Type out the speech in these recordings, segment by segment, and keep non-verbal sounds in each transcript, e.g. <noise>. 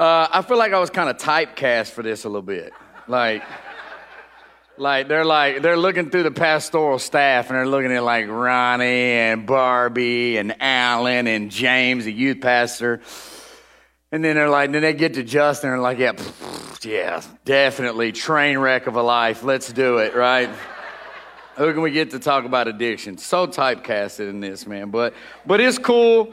Uh, I feel like I was kind of typecast for this a little bit. Like, like they're like they're looking through the pastoral staff and they're looking at like Ronnie and Barbie and Alan and James, the youth pastor. And then they're like, then they get to Justin and they're like, yeah, yeah, definitely train wreck of a life. Let's do it, right? Who can we get to talk about addiction? So typecasted in this, man. But but it's cool,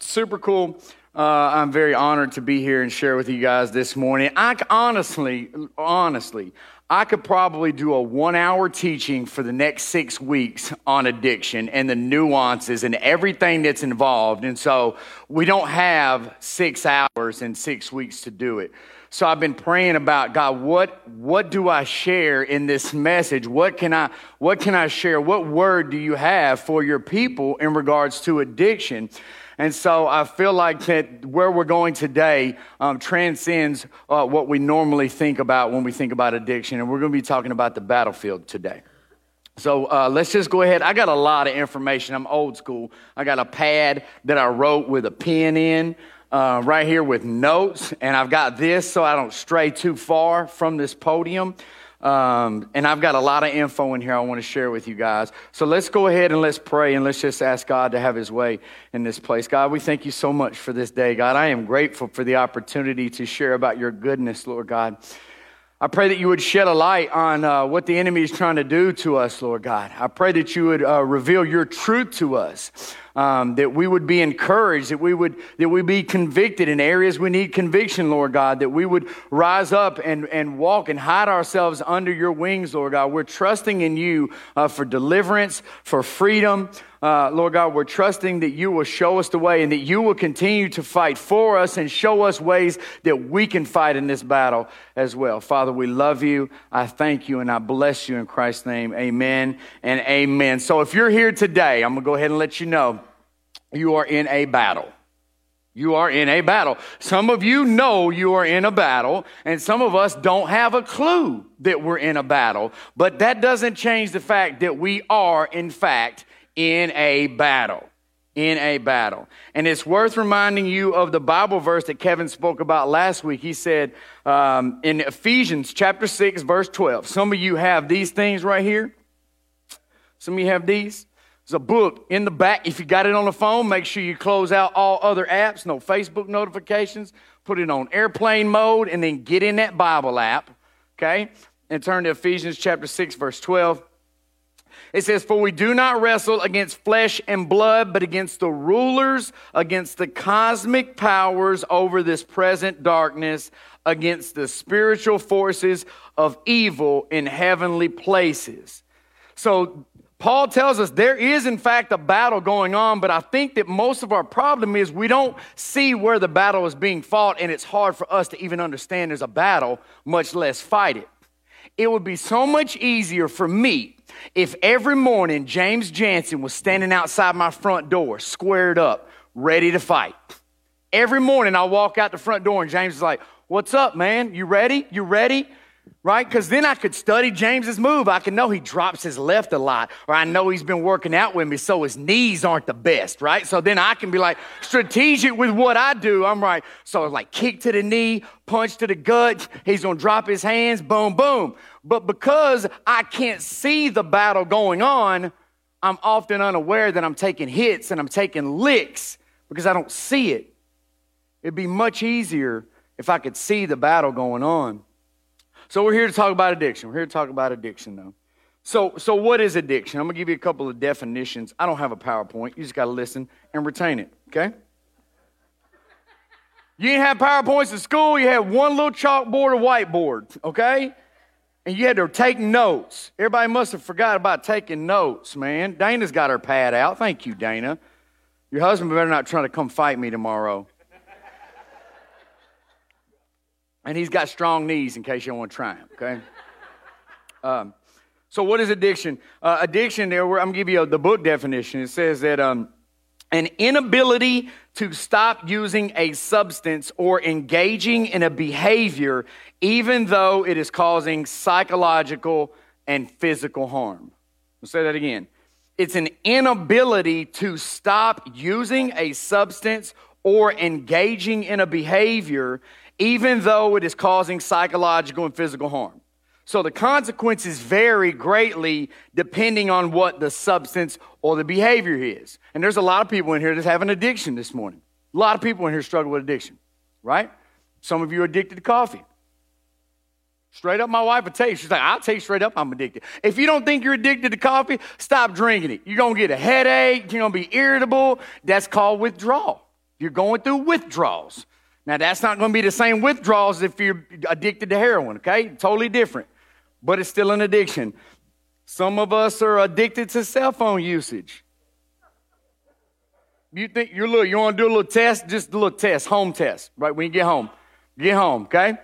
super cool. Uh, I'm very honored to be here and share with you guys this morning. I honestly, honestly, I could probably do a one hour teaching for the next six weeks on addiction and the nuances and everything that's involved. And so we don't have six hours and six weeks to do it. So I've been praying about God, what, what do I share in this message? What can I, what can I share? What word do you have for your people in regards to addiction? And so I feel like that where we're going today um, transcends uh, what we normally think about when we think about addiction. And we're going to be talking about the battlefield today. So uh, let's just go ahead. I got a lot of information. I'm old school. I got a pad that I wrote with a pen in. Uh, right here with notes, and I've got this so I don't stray too far from this podium. Um, and I've got a lot of info in here I want to share with you guys. So let's go ahead and let's pray and let's just ask God to have his way in this place. God, we thank you so much for this day. God, I am grateful for the opportunity to share about your goodness, Lord God. I pray that you would shed a light on uh, what the enemy is trying to do to us, Lord God. I pray that you would uh, reveal your truth to us um, that we would be encouraged, that we would that we be convicted in areas we need conviction, Lord God, that we would rise up and, and walk and hide ourselves under your wings, Lord God. We're trusting in you uh, for deliverance, for freedom. Uh, Lord God, we're trusting that you will show us the way and that you will continue to fight for us and show us ways that we can fight in this battle as well. Father, we love you. I thank you and I bless you in Christ's name. Amen and amen. So if you're here today, I'm going to go ahead and let you know you are in a battle. You are in a battle. Some of you know you are in a battle, and some of us don't have a clue that we're in a battle. But that doesn't change the fact that we are, in fact, in a battle. In a battle. And it's worth reminding you of the Bible verse that Kevin spoke about last week. He said um, in Ephesians chapter 6, verse 12. Some of you have these things right here. Some of you have these. There's a book in the back. If you got it on the phone, make sure you close out all other apps, no Facebook notifications, put it on airplane mode, and then get in that Bible app, okay? And turn to Ephesians chapter 6, verse 12. It says, For we do not wrestle against flesh and blood, but against the rulers, against the cosmic powers over this present darkness, against the spiritual forces of evil in heavenly places. So Paul tells us there is, in fact, a battle going on, but I think that most of our problem is we don't see where the battle is being fought, and it's hard for us to even understand there's a battle, much less fight it. It would be so much easier for me if every morning James Jansen was standing outside my front door, squared up, ready to fight. Every morning I walk out the front door, and James is like, What's up, man? You ready? You ready? Right? Because then I could study James's move. I can know he drops his left a lot, or I know he's been working out with me, so his knees aren't the best, right? So then I can be like strategic with what I do. I'm right. So like kick to the knee, punch to the gut. He's gonna drop his hands, boom, boom. But because I can't see the battle going on, I'm often unaware that I'm taking hits and I'm taking licks because I don't see it. It'd be much easier if I could see the battle going on. So we're here to talk about addiction. We're here to talk about addiction, though. So, so what is addiction? I'm gonna give you a couple of definitions. I don't have a PowerPoint. You just gotta listen and retain it. Okay? You didn't have PowerPoints in school. You had one little chalkboard or whiteboard. Okay? And you had to take notes. Everybody must have forgot about taking notes, man. Dana's got her pad out. Thank you, Dana. Your husband better not try to come fight me tomorrow. And he's got strong knees in case you want to try him, okay? <laughs> Um, so, what is addiction? Uh, addiction, there, I'm going to give you the book definition. It says that um, an inability to stop using a substance or engaging in a behavior, even though it is causing psychological and physical harm. I'll say that again. It's an inability to stop using a substance or engaging in a behavior, even though it is causing psychological and physical harm. So the consequences vary greatly depending on what the substance or the behavior is. And there's a lot of people in here that have an addiction this morning. A lot of people in here struggle with addiction, right? Some of you are addicted to coffee. Straight up, my wife will tell you. She's like, I'll tell you straight up, I'm addicted. If you don't think you're addicted to coffee, stop drinking it. You're going to get a headache. You're going to be irritable. That's called withdrawal. You're going through withdrawals. Now, that's not going to be the same withdrawals if you're addicted to heroin, okay? Totally different but it's still an addiction. Some of us are addicted to cell phone usage. You think you're little, you want to do a little test? Just a little test, home test, right? When you get home. Get home, okay?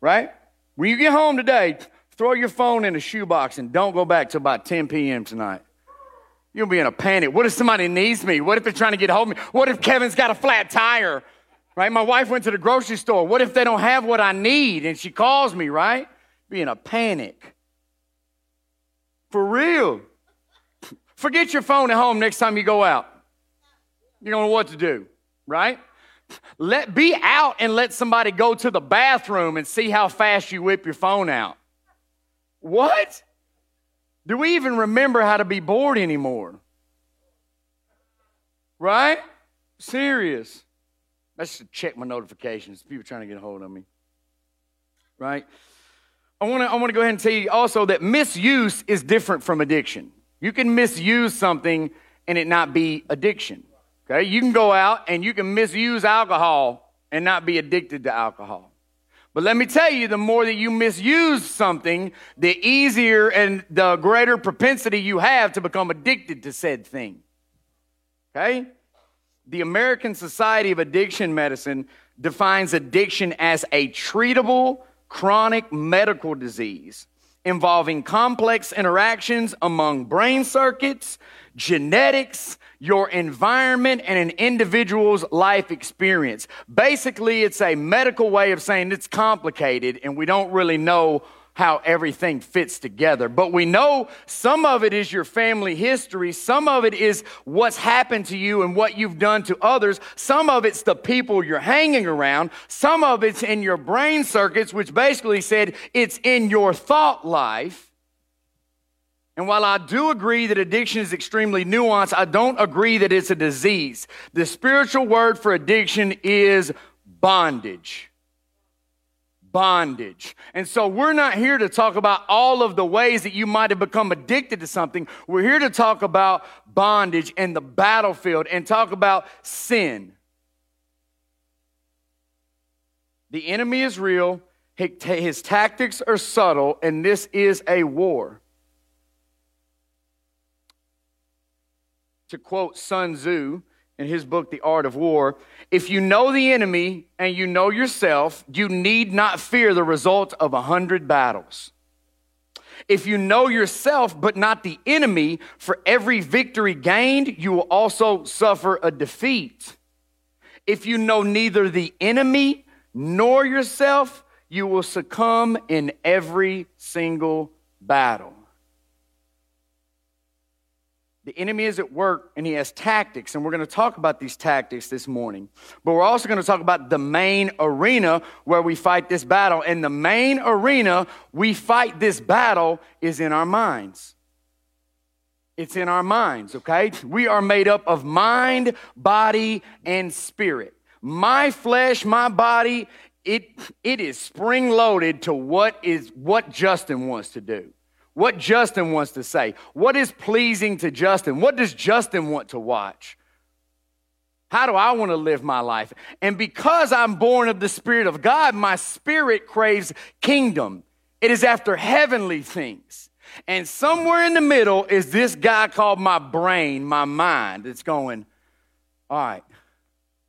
Right? When you get home today, throw your phone in a shoebox and don't go back till about 10 p.m. tonight. You'll be in a panic. What if somebody needs me? What if they're trying to get hold of me? What if Kevin's got a flat tire? Right? My wife went to the grocery store. What if they don't have what I need and she calls me, right? be in a panic. For real. Forget your phone at home next time you go out. You don't know what to do, right? Let be out and let somebody go to the bathroom and see how fast you whip your phone out. What? Do we even remember how to be bored anymore? Right? Serious. Let's check my notifications. People trying to get a hold of me. Right? I want to I want to go ahead and tell you also that misuse is different from addiction. You can misuse something and it not be addiction. Okay? You can go out and you can misuse alcohol and not be addicted to alcohol. But let me tell you, the more that you misuse something, the easier and the greater propensity you have to become addicted to said thing. Okay? The American Society of Addiction Medicine defines addiction as a treatable chronic medical disease involving complex interactions among brain circuits, genetics, your environment, and an individual's life experience. Basically, it's a medical way of saying it's complicated and we don't really know how everything fits together. But we know some of it is your family history, some of it is what's happened to you and what you've done to others, some of it's the people you're hanging around, some of it's in your brain circuits, which basically said it's in your thought life. And while I do agree that addiction is extremely nuanced, I don't agree that it's a disease. The spiritual word for addiction is bondage bondage. And so we're not here to talk about all of the ways that you might have become addicted to something. We're here to talk about bondage and the battlefield and talk about sin. The enemy is real, his tactics are subtle, and this is a war. To quote Sun Tzu, in his book, The Art of War. If you know the enemy and you know yourself, you need not fear the result of a hundred battles. If you know yourself but not the enemy, for every victory gained, you will also suffer a defeat. If you know neither the enemy nor yourself, you will succumb in every single battle. The enemy is at work and he has tactics, and we're going to talk about these tactics this morning. But we're also going to talk about the main arena where we fight this battle. And the main arena we fight this battle is in our minds. It's in our minds, okay? We are made up of mind, body, and spirit. My flesh, my body, it, it is spring loaded to what is what Justin wants to do what Justin wants to say, what is pleasing to Justin, what does Justin want to watch. How do I want to live my life? And because I'm born of the Spirit of God, my spirit craves kingdom. It is after heavenly things. And somewhere in the middle is this guy called my brain, my mind, that's going, all right,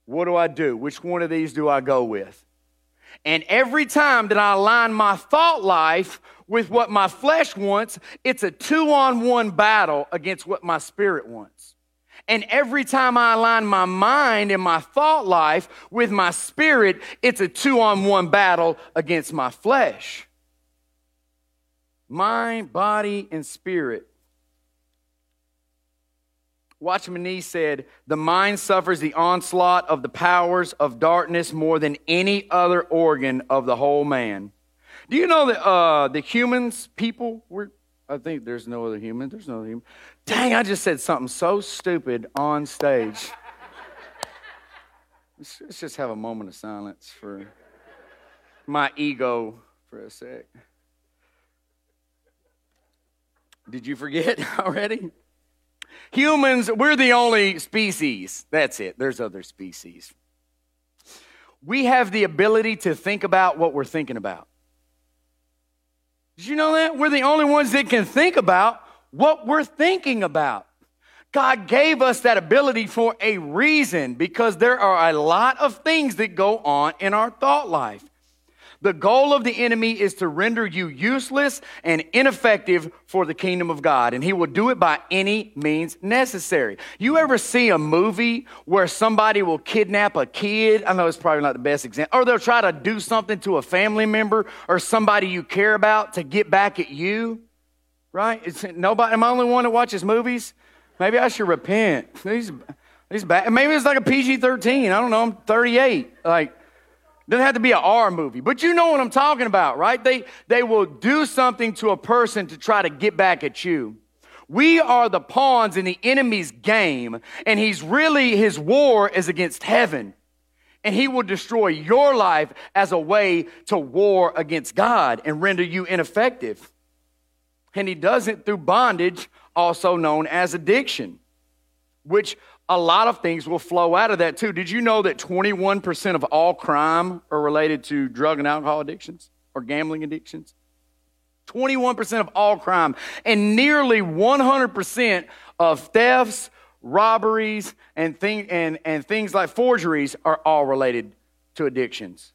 what do I do? Which one of these do I go with? And every time that I align my thought life with what my flesh wants, it's a two on one battle against what my spirit wants. And every time I align my mind and my thought life with my spirit, it's a two on one battle against my flesh. Mind, body, and spirit Watchman Nee said, The mind suffers the onslaught of the powers of darkness more than any other organ of the whole man. Do you know that uh, the humans, people, were, I think there's no other human. There's no other human. Dang, I just said something so stupid on stage. let's, let's just have a moment of silence for my ego for a sec. Did you forget <laughs> already? Humans, we're the only species. That's it. There's other species. We have the ability to think about what we're thinking about. Did you know that? We're the only ones that can think about what we're thinking about. God gave us that ability for a reason because there are a lot of things that go on in our thought life. The goal of the enemy is to render you useless and ineffective for the kingdom of God, and he will do it by any means necessary. You ever see a movie where somebody will kidnap a kid? I know it's probably not the best example, or they'll try to do something to a family member or somebody you care about to get back at you, right? It's nobody. Am I the only one that watches movies? Maybe I should repent. These, these bad. Maybe it's like a PG 13. I don't know. I'm 38. Like, doesn't have to be an R movie, but you know what I'm talking about, right? They, they will do something to a person to try to get back at you. We are the pawns in the enemy's game, and he's really, his war is against heaven. And he will destroy your life as a way to war against God and render you ineffective. And he does it through bondage, also known as addiction, which a lot of things will flow out of that too. Did you know that 21% of all crime are related to drug and alcohol addictions or gambling addictions? 21% of all crime. And nearly 100% of thefts, robberies, and, thing, and, and things like forgeries are all related to addictions.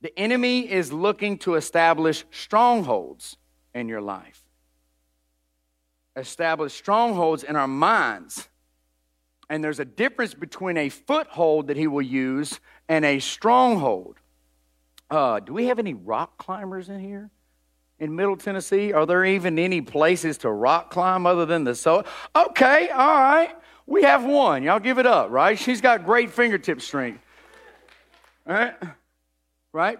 The enemy is looking to establish strongholds in your life establish strongholds in our minds. And there's a difference between a foothold that he will use and a stronghold. Uh, do we have any rock climbers in here in Middle Tennessee? Are there even any places to rock climb other than the so? Okay, all right. We have one. Y'all give it up, right? She's got great fingertip strength. All right? Right?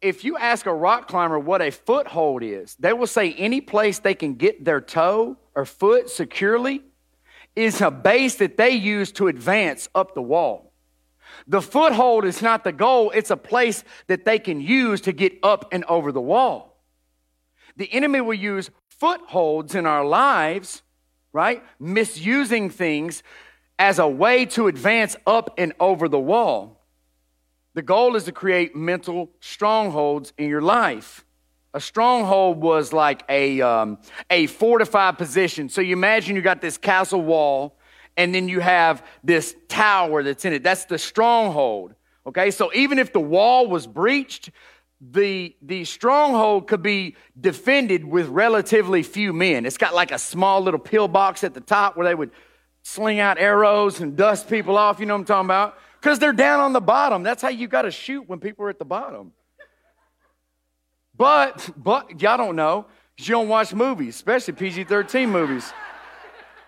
If you ask a rock climber what a foothold is, they will say any place they can get their toe or foot securely is a base that they use to advance up the wall. The foothold is not the goal, it's a place that they can use to get up and over the wall. The enemy will use footholds in our lives, right? Misusing things as a way to advance up and over the wall. The goal is to create mental strongholds in your life. A stronghold was like a, um, a fortified position. So you imagine you got this castle wall, and then you have this tower that's in it. That's the stronghold. Okay, so even if the wall was breached, the, the stronghold could be defended with relatively few men. It's got like a small little pillbox at the top where they would sling out arrows and dust people off. You know what I'm talking about? Because they're down on the bottom. That's how you got to shoot when people are at the bottom. But, but, y'all don't know, you don't watch movies, especially PG 13 movies.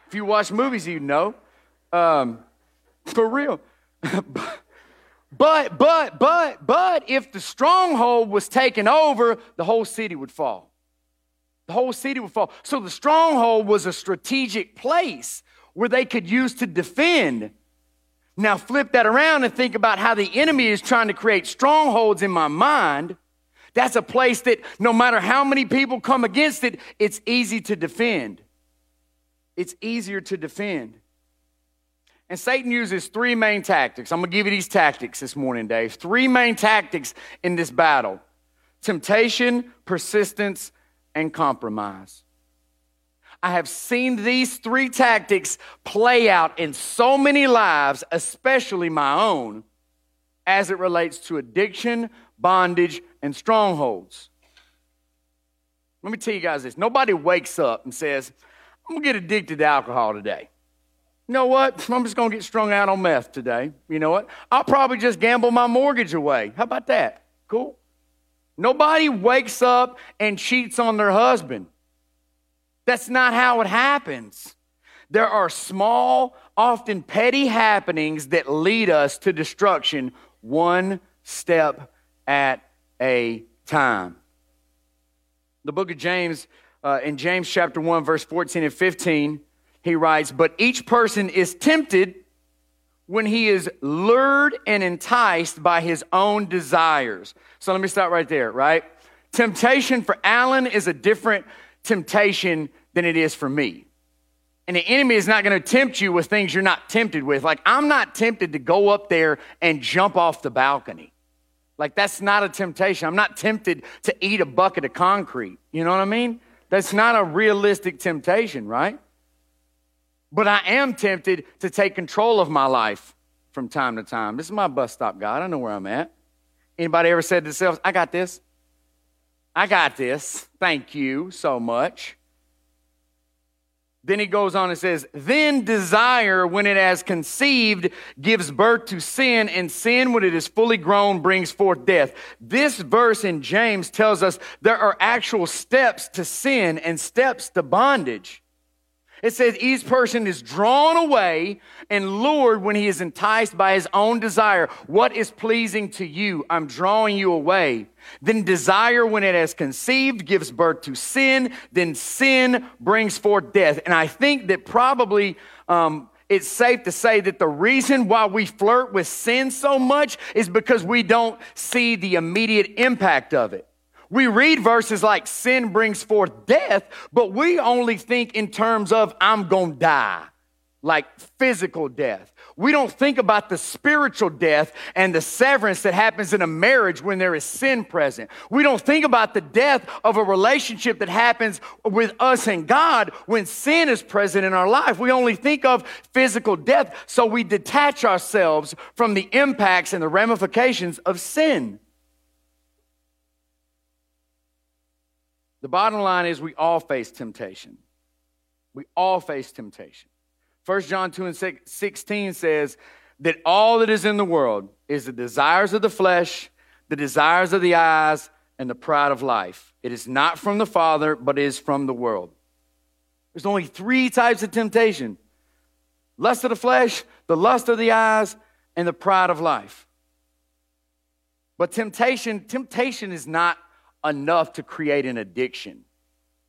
If you watch movies, you know. Um, for real. <laughs> but, but, but, but, if the stronghold was taken over, the whole city would fall. The whole city would fall. So the stronghold was a strategic place where they could use to defend. Now, flip that around and think about how the enemy is trying to create strongholds in my mind. That's a place that no matter how many people come against it, it's easy to defend. It's easier to defend. And Satan uses three main tactics. I'm going to give you these tactics this morning, Dave. Three main tactics in this battle temptation, persistence, and compromise. I have seen these three tactics play out in so many lives, especially my own, as it relates to addiction, bondage, and strongholds. Let me tell you guys this nobody wakes up and says, I'm to get addicted to alcohol today. You know what? <laughs> I'm just to get strung out on meth today. You know what? I'll probably just gamble my mortgage away. How about that? Cool. Nobody wakes up and cheats on their husband. That's not how it happens. There are small, often petty happenings that lead us to destruction one step at a time. The book of James, uh, in James chapter 1, verse 14 and 15, he writes, But each person is tempted when he is lured and enticed by his own desires. So let me stop right there, right? Temptation for Alan is a different temptation than it is for me. And the enemy is not going to tempt you with things you're not tempted with. Like, I'm not tempted to go up there and jump off the balcony. Like, that's not a temptation. I'm not tempted to eat a bucket of concrete. You know what I mean? That's not a realistic temptation, right? But I am tempted to take control of my life from time to time. This is my bus stop, God. I know where I'm at. Anybody ever said to themselves, I got this? I got this. Thank you so much. Then he goes on and says, Then desire, when it has conceived, gives birth to sin, and sin, when it is fully grown, brings forth death. This verse in James tells us there are actual steps to sin and steps to bondage. It says each person is drawn away and lured when he is enticed by his own desire. What is pleasing to you? I'm drawing you away. Then desire, when it has conceived, gives birth to sin. Then sin brings forth death. And I think that probably um, it's safe to say that the reason why we flirt with sin so much is because we don't see the immediate impact of it. We read verses like sin brings forth death, but we only think in terms of I'm going to die, like physical death. We don't think about the spiritual death and the severance that happens in a marriage when there is sin present. We don't think about the death of a relationship that happens with us and God when sin is present in our life. We only think of physical death, so we detach ourselves from the impacts and the ramifications of sin. The bottom line is we all face temptation. We all face temptation. 1 John 2 and 16 says that all that is in the world is the desires of the flesh, the desires of the eyes, and the pride of life. It is not from the Father, but is from the world. There's only three types of temptation lust of the flesh, the lust of the eyes, and the pride of life. But temptation, temptation is not enough to create an addiction,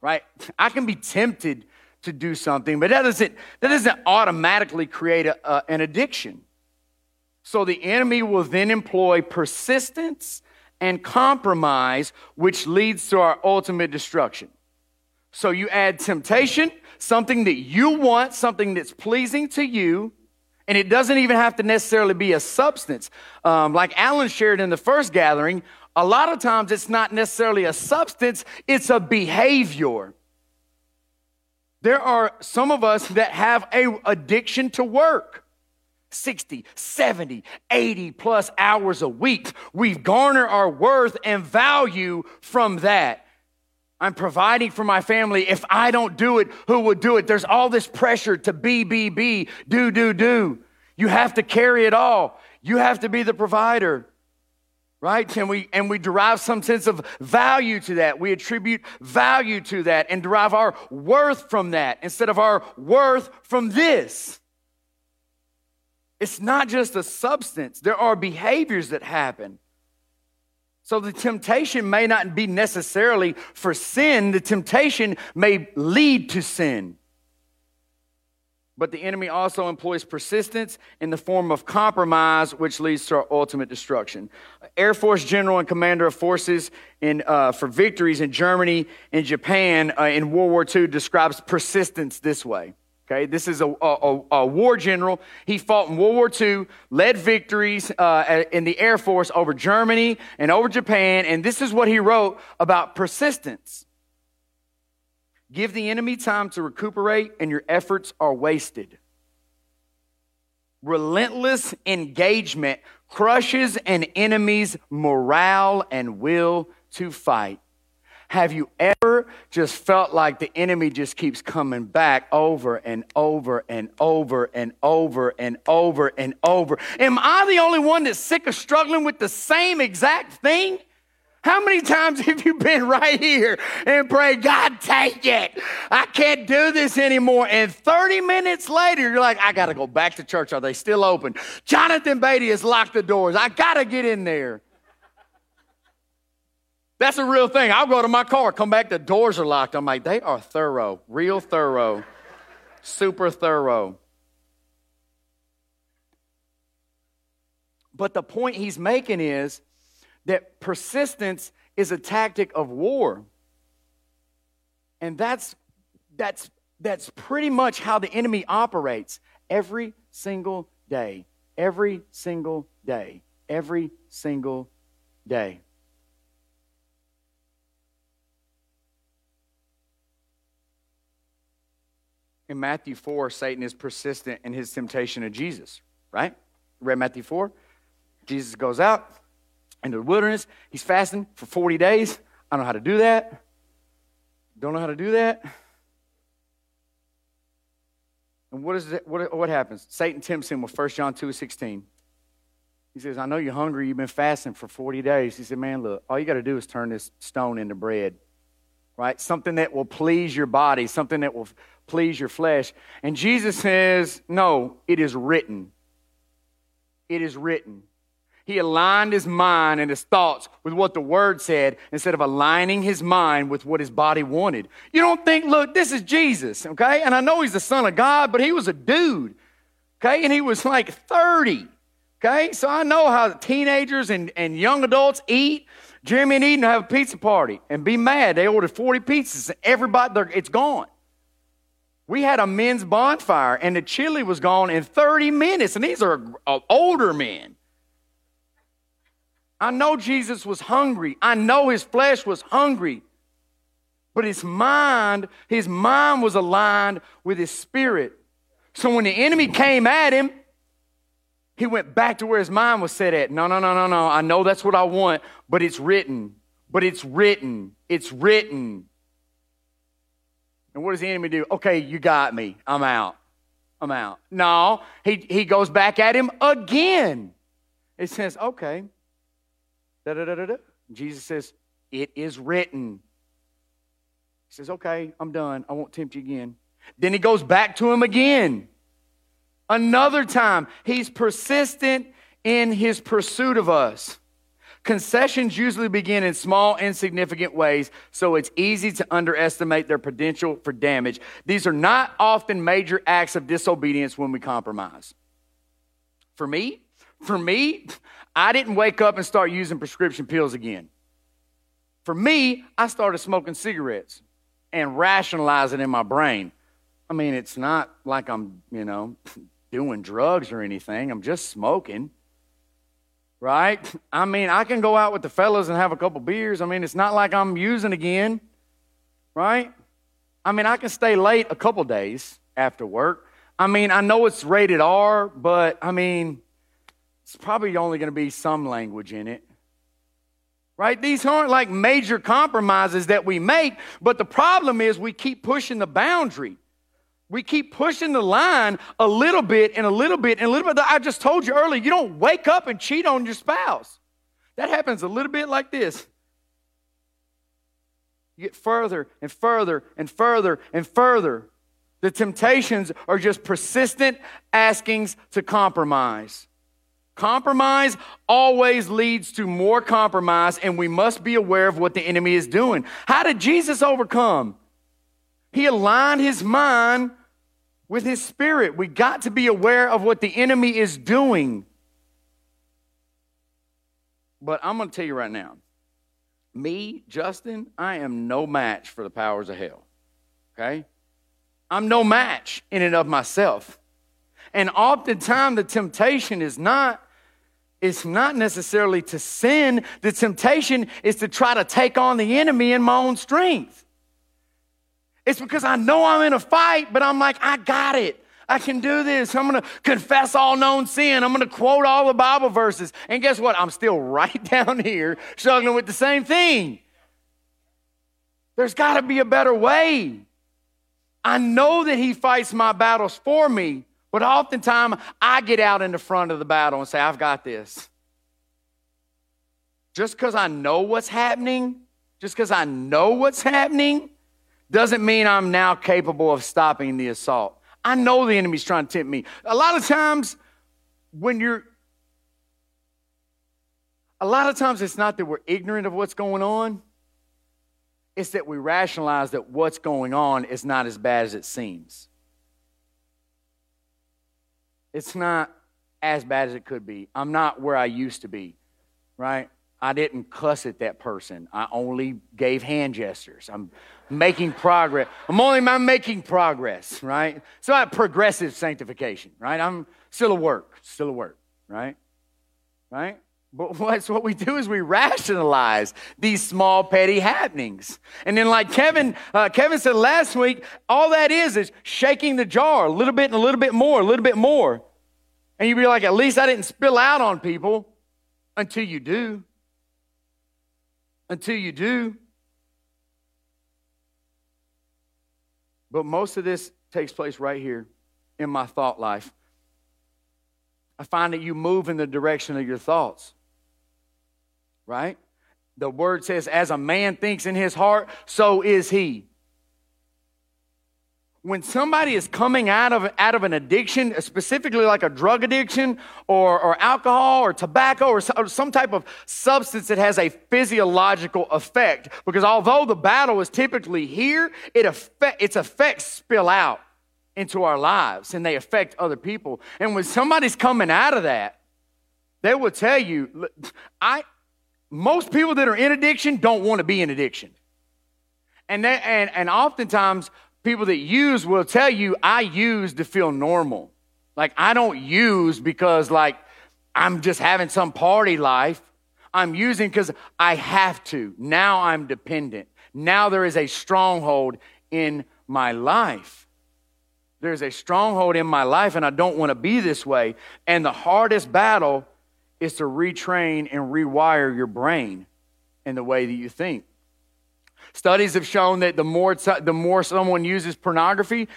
right? I can be tempted to do something, but that doesn't, that doesn't automatically create a, uh, an addiction. So the enemy will then employ persistence and compromise, which leads to our ultimate destruction. So you add temptation, something that you want, something that's pleasing to you, and it doesn't even have to necessarily be a substance. Um, like Alan shared in the first gathering, a lot of times it's not necessarily a substance, it's a behavior. There are some of us that have a addiction to work. 60, 70, 80 plus hours a week. We garner our worth and value from that. I'm providing for my family. If I don't do it, who would do it? There's all this pressure to be, be, be, do, do, do. You have to carry it all. You have to be the provider right? And we and we derive some sense of value to that. We attribute value to that and derive our worth from that instead of our worth from this. It's not just a substance. There are behaviors that happen. So the temptation may not be necessarily for sin. The temptation may lead to sin but the enemy also employs persistence in the form of compromise, which leads to our ultimate destruction. Air Force General and Commander of Forces in, uh, for victories in Germany and Japan uh, in World War II describes persistence this way. Okay, this is a, a, a, war general. He fought in World War II, led victories uh, in the Air Force over Germany and over Japan, and this is what he wrote about persistence. Give the enemy time to recuperate, and your efforts are wasted. Relentless engagement crushes an enemy's morale and will to fight. Have you ever just felt like the enemy just keeps coming back over and over and over and over and over and over? Am I the only one that's sick of struggling with the same exact thing? How many times <laughs> have you been right here and prayed, God, take it? I can't do this anymore. And 30 minutes later, you're like, I got to go back to church. Are they still open? Jonathan Beatty has locked the doors. I got to get in there. That's a real thing. I'll go to my car, come back, the doors are locked. I'm like, they are thorough, real thorough, super thorough. But the point he's making is that persistence is a tactic of war. And that's, that's, that's pretty much how the enemy operates every single day. Every single day. Every single day. In Matthew 4, Satan is persistent in his temptation of Jesus, right? Read Matthew 4? Jesus goes out, into the wilderness. He's fasting for 40 days. I don't know how to do that. Don't know how to do that. And what is it, what, what happens? Satan tempts him with 1 John 2 16. He says, I know you're hungry. You've been fasting for 40 days. He said, Man, look, all you got to do is turn this stone into bread, right? Something that will please your body, something that will please your flesh. And Jesus says, No, it is written. It is written. He aligned his mind and his thoughts with what the word said instead of aligning his mind with what his body wanted. You don't think, look, this is Jesus, okay? And I know he's the Son of God, but he was a dude, okay? And he was like 30, okay? So I know how teenagers and, and young adults eat. Jeremy and Eden have a pizza party and be mad. They ordered 40 pizzas and everybody, it's gone. We had a men's bonfire and the chili was gone in 30 minutes. And these are uh, older men. I know Jesus was hungry. I know his flesh was hungry. But his mind, his mind was aligned with his spirit. So when the enemy came at him, he went back to where his mind was set at. No, no, no, no, no. I know that's what I want, but it's written. But it's written. It's written. And what does the enemy do? Okay, you got me. I'm out. I'm out. No, he, he goes back at him again. It says, okay, Da, da, da, da, da. Jesus says, It is written. He says, Okay, I'm done. I won't tempt you again. Then he goes back to him again. Another time, he's persistent in his pursuit of us. Concessions usually begin in small, insignificant ways, so it's easy to underestimate their potential for damage. These are not often major acts of disobedience when we compromise. For me, for me, I didn't wake up and start using prescription pills again. For me, I started smoking cigarettes and rationalizing in my brain. I mean, it's not like I'm, you know, <laughs> doing drugs or anything. I'm just smoking. Right? <laughs> I mean, I can go out with the fellas and have a couple beers. I mean, it's not like I'm using again. Right? I mean, I can stay late a couple days after work. I mean, I know it's rated R, but I mean, it's probably only going to be some language in it. Right? These aren't like major compromises that we make, but the problem is we keep pushing the boundary. We keep pushing the line a little bit and a little bit and a little bit. I just told you earlier, you don't wake up and cheat on your spouse. That happens a little bit like this. You get further and further and further and further. The temptations are just persistent askings to compromise. Compromise always leads to more compromise, and we must be aware of what the enemy is doing. How did Jesus overcome? He aligned his mind with his spirit. We got to be aware of what the enemy is doing. But I'm going to tell you right now me, Justin, I am no match for the powers of hell. Okay? I'm no match in and of myself. And oftentimes the temptation is not it's not necessarily to sin. The temptation is to try to take on the enemy in my own strength. It's because I know I'm in a fight, but I'm like, I got it. I can do this. I'm going to confess all known sin. I'm going to quote all the Bible verses. And guess what? I'm still <laughs> right down here struggling with the same thing. There's got to be a better way. I know that He fights my battles for me, but oftentimes, I get out in the front of the battle and say, I've got this. just because I know what's happening, just because I know what's happening, doesn't mean I'm now capable of stopping the assault. I know the enemy's trying to tempt me. A lot of times, when you're, a lot of times it's not that we're ignorant of what's going on, it's that we rationalize that what's going on is not as bad as it seems. It's not as bad as it could be. I'm not where I used to be, right? I didn't cuss at that person. I only gave hand gestures. I'm making progress. I'm only I'm making progress, right? So I have progressive sanctification, right? I'm still a work, still a work, right? Right? But <laughs> what's what we do is we rationalize these small petty happenings, and then like Kevin, uh, Kevin said last week, all that is is shaking the jar a little bit and a little bit more, a little bit more, and you'd be like, at least I didn't spill out on people, until you do, until you do. But most of this takes place right here in my thought life. I find that you move in the direction of your thoughts, right? The word says, as a man thinks in his heart, so is he when somebody is coming out of, out of an addiction, specifically like a drug addiction or, or alcohol or tobacco or, or some type of substance that has a physiological effect, because although the battle is typically here, it affect, its effects spill out into our lives and they affect other people. And when somebody's coming out of that, they will tell you, I, most people that are in addiction don't want to be in addiction. And, they, and, and oftentimes, people that use will tell you, I use to feel normal. Like, I don't use because, like, I'm just having some party life. I'm using because I have to. Now I'm dependent. Now there is a stronghold in my life. There's a stronghold in my life, and I don't want to be this way. And the hardest battle is to retrain and rewire your brain in the way that you think. Studies have shown that the more, the more someone uses pornography,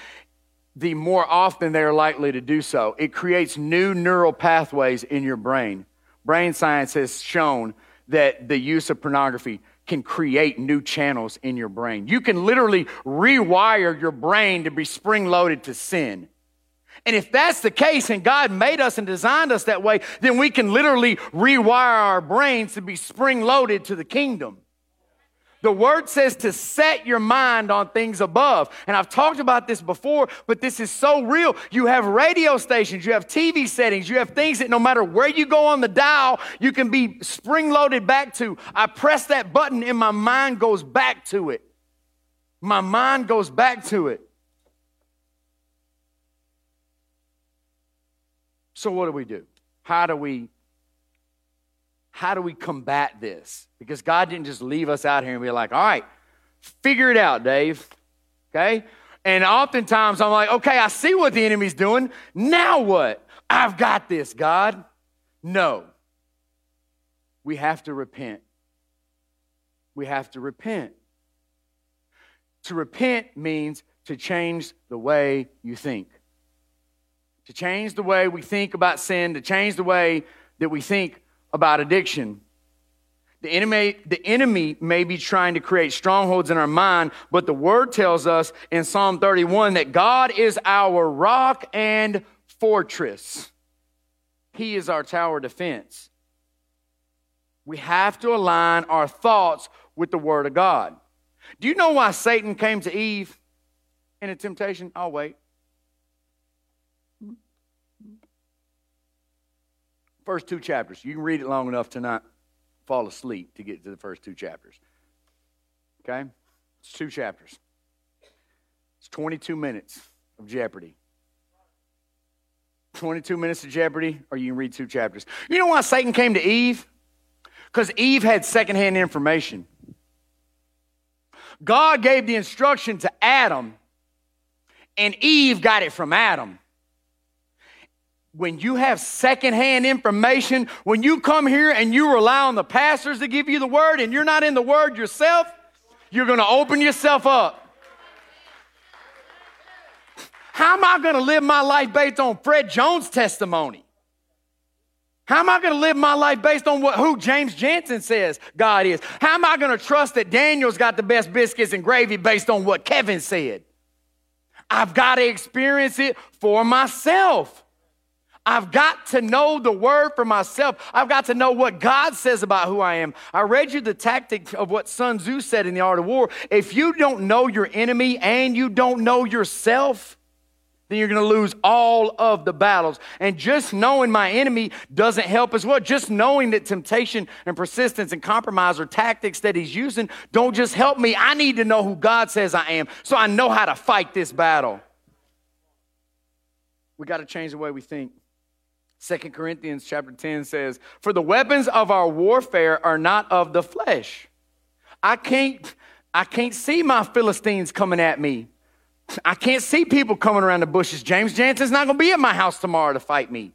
the more often they are likely to do so. It creates new neural pathways in your brain. Brain science has shown that the use of pornography can create new channels in your brain. You can literally rewire your brain to be spring loaded to sin. And if that's the case, and God made us and designed us that way, then we can literally rewire our brains to be spring loaded to the kingdom. The word says to set your mind on things above. And I've talked about this before, but this is so real. You have radio stations, you have TV settings, you have things that no matter where you go on the dial, you can be spring loaded back to. I press that button and my mind goes back to it. My mind goes back to it. So, what do we do? How do we how do we combat this? Because God didn't just leave us out here and be like, all right, figure it out, Dave. Okay? And oftentimes I'm like, okay, I see what the enemy's doing. Now what? I've got this, God. No. We have to repent. We have to repent. To repent means to change the way you think. To change the way we think about sin, to change the way that we think about addiction. The enemy, the enemy may be trying to create strongholds in our mind, but the word tells us in Psalm 31 that God is our rock and fortress. He is our tower defense. We have to align our thoughts with the word of God. Do you know why Satan came to Eve in a temptation? I'll wait. First two chapters. You can read it long enough to not fall asleep to get to the first two chapters. Okay? It's two chapters. It's 22 minutes of Jeopardy. 22 minutes of Jeopardy, or you can read two chapters. You know why Satan came to Eve? Because Eve had secondhand information. God gave the instruction to Adam, and Eve got it from Adam when you have secondhand information, when you come here and you rely on the pastors to give you the word and you're not in the word yourself, you're going to open yourself up. How am I going to live my life based on Fred Jones' testimony? How am I going to live my life based on what who James Jansen says God is? How am I going to trust that Daniel's got the best biscuits and gravy based on what Kevin said? I've got to experience it for myself. I've got to know the word for myself. I've got to know what God says about who I am. I read you the tactic of what Sun Tzu said in The Art of War. If you don't know your enemy and you don't know yourself, then you're going to lose all of the battles. And just knowing my enemy doesn't help as well. Just knowing that temptation and persistence and compromise are tactics that he's using don't just help me. I need to know who God says I am so I know how to fight this battle. We got to change the way we think. Second Corinthians chapter 10 says, For the weapons of our warfare are not of the flesh. I can't, I can't see my Philistines coming at me. I can't see people coming around the bushes. James Jansen's not going to be at my house tomorrow to fight me.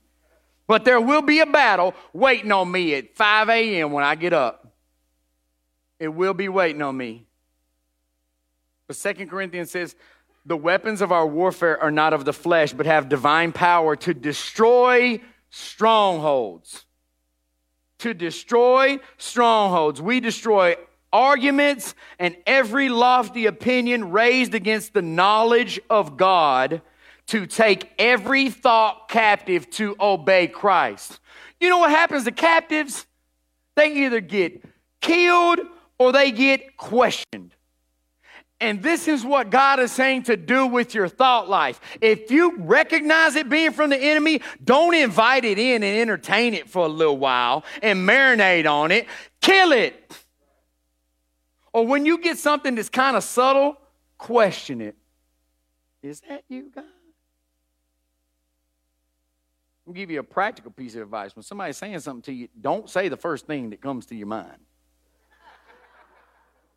But there will be a battle waiting on me at 5 a.m. when I get up. It will be waiting on me. But Second Corinthians says, the weapons of our warfare are not of the flesh, but have divine power to destroy strongholds. To destroy strongholds. We destroy arguments and every lofty opinion raised against the knowledge of God to take every thought captive to obey Christ. You know what happens to captives? They either get killed or they get questioned. And this is what God is saying to do with your thought life. If you recognize it being from the enemy, don't invite it in and entertain it for a little while and marinate on it. Kill it. Or when you get something that's kind of subtle, question it. Is that you, God? I'll give you a practical piece of advice. When somebody's saying something to you, don't say the first thing that comes to your mind.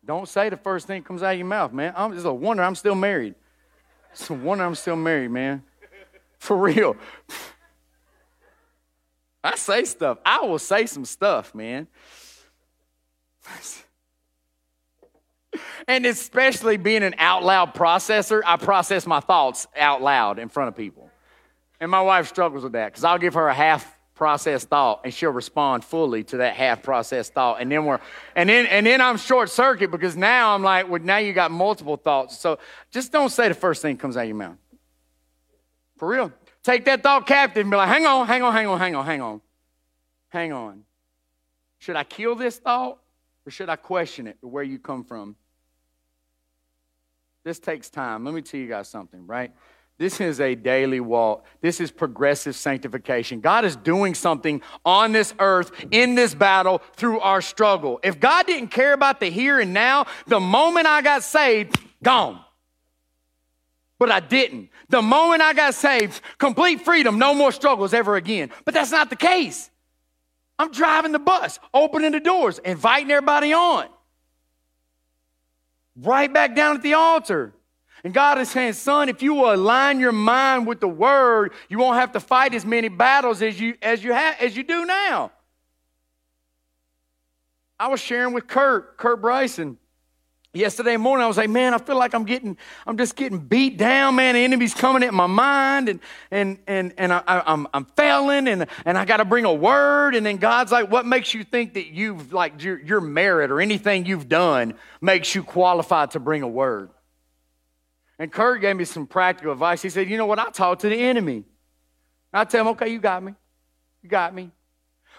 Don't say the first thing that comes out of your mouth, man. I'm, it's a wonder I'm still married. It's a wonder I'm still married, man. For real. <laughs> I say stuff. I will say some stuff, man. and especially being an out loud processor, I process my thoughts out loud in front of people. And my wife struggles with that because I'll give her a half processed thought and she'll respond fully to that half processed thought. And then we're and then and then i'm short circuit because now i'm like well now you got multiple thoughts. So just don't say the first thing comes out of your mouth. For real. Take that thought captive and be like hang on hang on hang on hang on hang on. Hang on. Should i kill this thought or should i question it where you come from? This takes time. Let me tell you guys something right this is a daily walk. This is progressive sanctification. God is doing something on this earth in this battle through our struggle. If God didn't care about the here and now, the moment I got saved, gone. But I didn't. The moment I got saved, complete freedom, no more struggles ever again. But that's not the case. I'm driving the bus, opening the doors, inviting everybody on. Right back down at the altar. And God is saying, son, if you will align your mind with the word, you won't have to fight as many battles as you as you have as you do now. I was sharing with Kurt, Kurt Bryson, yesterday morning. I was like, man, I feel like I'm getting, I'm just getting beat down, man. The enemy's coming at my mind, and and and and I, I'm I'm failing, and and I got to bring a word. And then God's like, what makes you think that you've like your, your merit or anything you've done makes you qualified to bring a word? And Kurt gave me some practical advice. He said, You know what? I talk to the enemy. I tell him, Okay, you got me. You got me.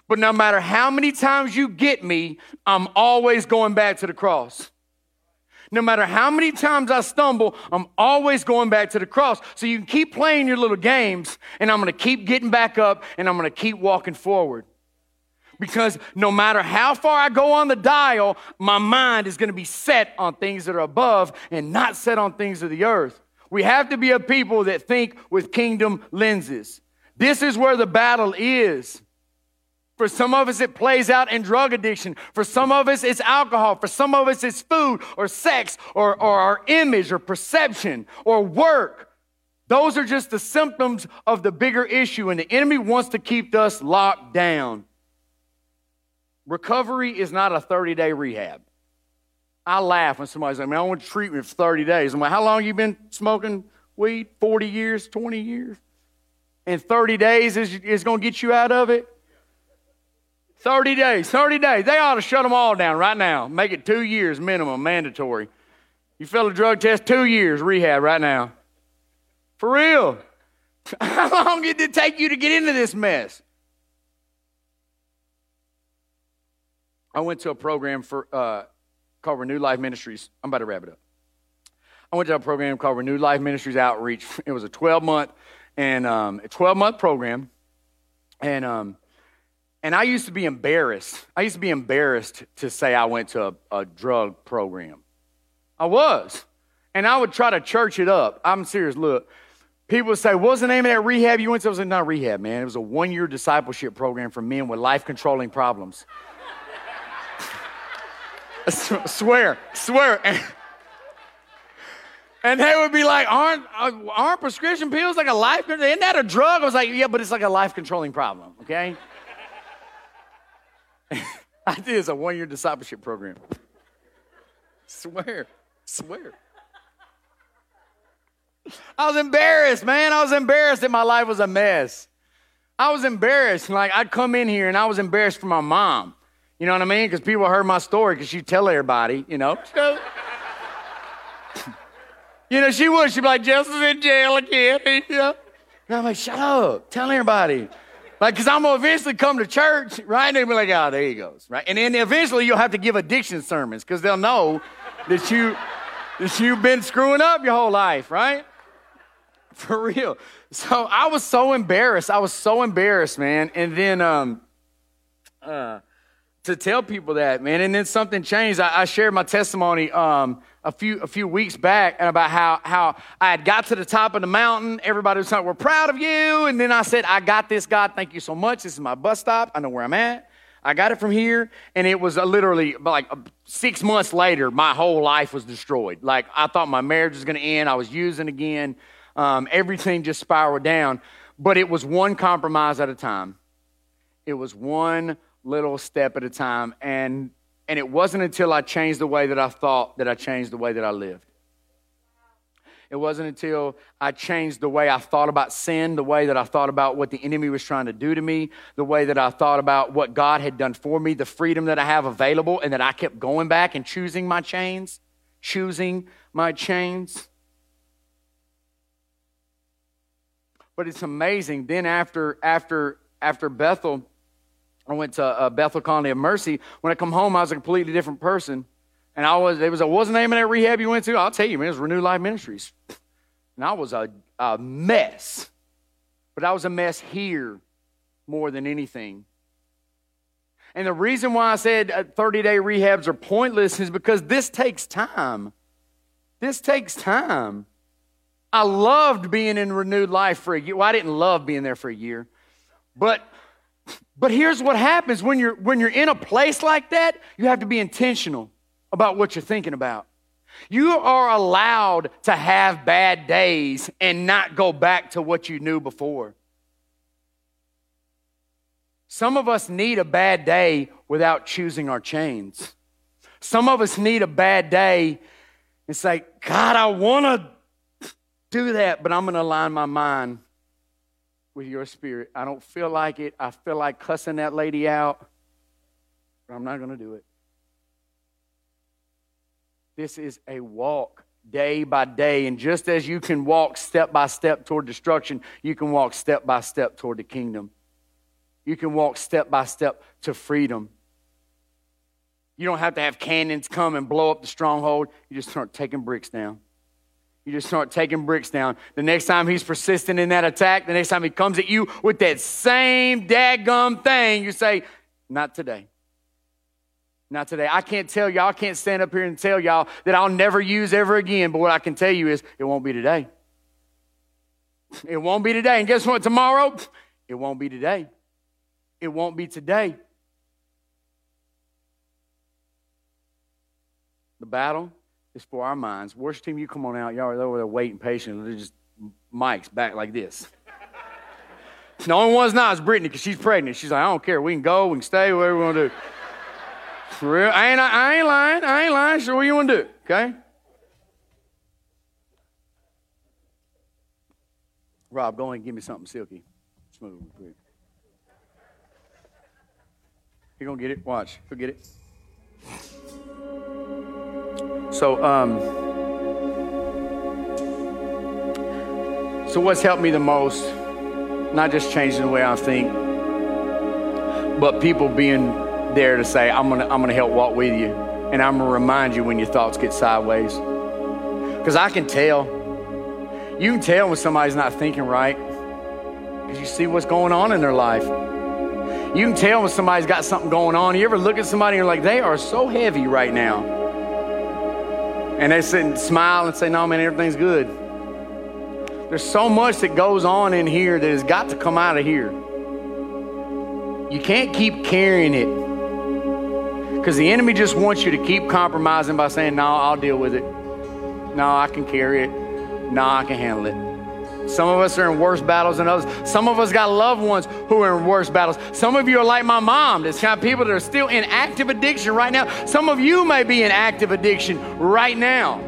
But no matter how many times you get me, I'm always going back to the cross. No matter how many times I stumble, I'm always going back to the cross. So you can keep playing your little games, and I'm going to keep getting back up, and I'm going to keep walking forward. Because no matter how far I go on the dial, my mind is going to be set on things that are above and not set on things of the earth. We have to be a people that think with kingdom lenses. This is where the battle is. For some of us, it plays out in drug addiction. For some of us, it's alcohol. For some of us, it's food or sex or, or our image or perception or work. Those are just the symptoms of the bigger issue, and the enemy wants to keep us locked down. Recovery is not a 30 day rehab. I laugh when somebody's like, man, I want treatment for 30 days. I'm like, how long you been smoking weed? 40 years, 20 years? And 30 days is, is going to get you out of it? 30 days, 30 days. They ought to shut them all down right now. Make it two years minimum, mandatory. You fail a drug test, two years rehab right now. For real. <laughs> How long did it take you to get into this mess? I went to a program for uh, called Renewed Life Ministries. I'm about to wrap it up. I went to a program called Renewed Life Ministries Outreach. <laughs> It was a 12 month and um, a 12 month program, and um, and I used to be embarrassed. I used to be embarrassed to say I went to a, a drug program. I was, and I would try to church it up. I'm serious. Look, people would say, "What's the name of that rehab you went to?" I was like, "Not rehab, man. It was a one year discipleship program for men with life controlling problems." Swear, swear. <laughs> And they would be like, aren't, uh, aren't prescription pills like a life, isn't that a drug? I was like, yeah, but it's like a life controlling problem, okay? <laughs> I did a one year discipleship program. Swear, swear. I was embarrassed, man. I was embarrassed that my life was a mess. I was embarrassed. Like, I'd come in here and I was embarrassed for my mom. You know what I mean? Because people heard my story because she tell everybody, you know. <laughs> So, you know, she would. She'd be like, Justin's in jail again. <laughs> You know? And I'm like, shut up. Tell everybody. Like, because I'm going to eventually come to church, right? And they'll be like, oh, there he goes, right? And then eventually you'll have to give addiction sermons because they'll know that, you, that you've been screwing up your whole life, right? For real. So I was so embarrassed. I was so embarrassed, man. And then, um, uh, to tell people that, man. And then something changed. I, I shared my testimony um, a few a few weeks back about how how I had got to the top of the mountain. Everybody was like, "We're proud of you." And then I said, "I got this, God. Thank you so much. This is my bus stop. I know where I'm at. I got it from here." And it was literally like six months later, my whole life was destroyed. Like I thought my marriage was going to end. I was using again. Um, everything just spiraled down. But it was one compromise at a time. It was one little step at a time. And, and it wasn't until I changed the way that I thought that I changed the way that I lived. It wasn't until I changed the way I thought about sin, the way that I thought about what the enemy was trying to do to me, the way that I thought about what God had done for me, the freedom that I have available, and that I kept going back and choosing my chains, choosing my chains. But it's amazing. Then after after after Bethel, I went to uh, Bethel Colony of Mercy. When I come home, I was a completely different person. And I was, it was, a, what's the name of that rehab you went to? I'll tell you, man, it was Renewed Life Ministries. And I was a, a mess. But I was a mess here more than anything. And the reason why I said 30 day rehabs are pointless is because this takes time. This takes time. I loved being in renewed life for a year. Well, I didn't love being there for a year, but but here's what happens when you're when you're in a place like that, you have to be intentional about what you're thinking about. You are allowed to have bad days and not go back to what you knew before. Some of us need a bad day without choosing our chains. Some of us need a bad day and say, God, I want to do that, but I'm going to align my mind with your spirit. I don't feel like it. I feel like cussing that lady out, but I'm not going to do it. This is a walk day by day. And just as you can walk step by step toward destruction, you can walk step by step toward the kingdom. You can walk step by step to freedom. You don't have to have cannons come and blow up the stronghold. You just start taking bricks down. You just start taking bricks down. The next time he's persistent in that attack, the next time he comes at you with that same dadgum thing, you say, Not today. Not today. I can't tell y'all, I can't stand up here and tell y'all that I'll never use ever again, but what I can tell you is it won't be today. It won't be today. And guess what? Tomorrow, it won't be today. It won't be today. The battle is for our minds. Worship team, you come on out. Y'all are over there waiting patiently. They're just mics back like this. <laughs> the only one's not is Brittany because she's pregnant. She's like, I don't care. We can go. We can stay. Whatever we want to do. <laughs> For real. I ain't, I ain't lying. I ain't lying. So what you want to do? Okay? Rob, go ahead and give me something silky. Smooth. Quick. You're going to get it. Watch. You'll get it. So, um, so what's helped me the most? Not just changing the way I think, but people being there to say, I'm gonna, I'm gonna help walk with you. And I'm gonna remind you when your thoughts get sideways. Because I can tell. You can tell when somebody's not thinking right. Because you see what's going on in their life. You can tell when somebody's got something going on. You ever look at somebody and you're like, they are so heavy right now. And they sit and smile and say, no, man, everything's good. There's so much that goes on in here that has got to come out of here. You can't keep carrying it because the enemy just wants you to keep compromising by saying, No, I'll deal with it. No, I can carry it. No, I can handle it. Some of us are in worse battles than others. Some of us got loved ones who are in worse battles. Some of you are like my mom. There's kind of people that are still in active addiction right now. Some of you may be in active addiction right now.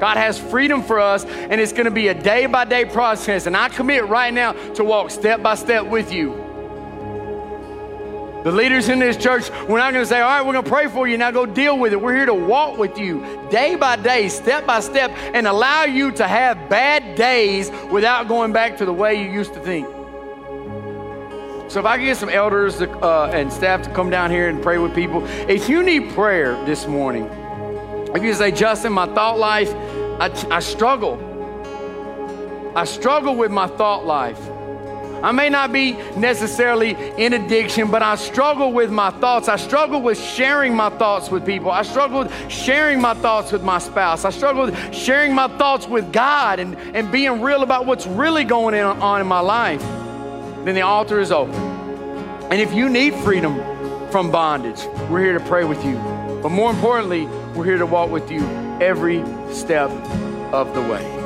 God has freedom for us, and it's going to be a day by day process. And I commit right now to walk step by step with you. The leaders in this church, we're not going to say, all right, we're going to pray for you, now go deal with it. We're here to walk with you day by day, step by step, and allow you to have bad days without going back to the way you used to think. So, if I can get some elders to, uh, and staff to come down here and pray with people, if you need prayer this morning, if you say, Justin, my thought life, I, I struggle. I struggle with my thought life. I may not be necessarily in addiction, but I struggle with my thoughts. I struggle with sharing my thoughts with people. I struggle with sharing my thoughts with my spouse. I struggle with sharing my thoughts with God and, and being real about what's really going on in my life. Then the altar is open. And if you need freedom from bondage, we're here to pray with you. But more importantly, we're here to walk with you every step of the way.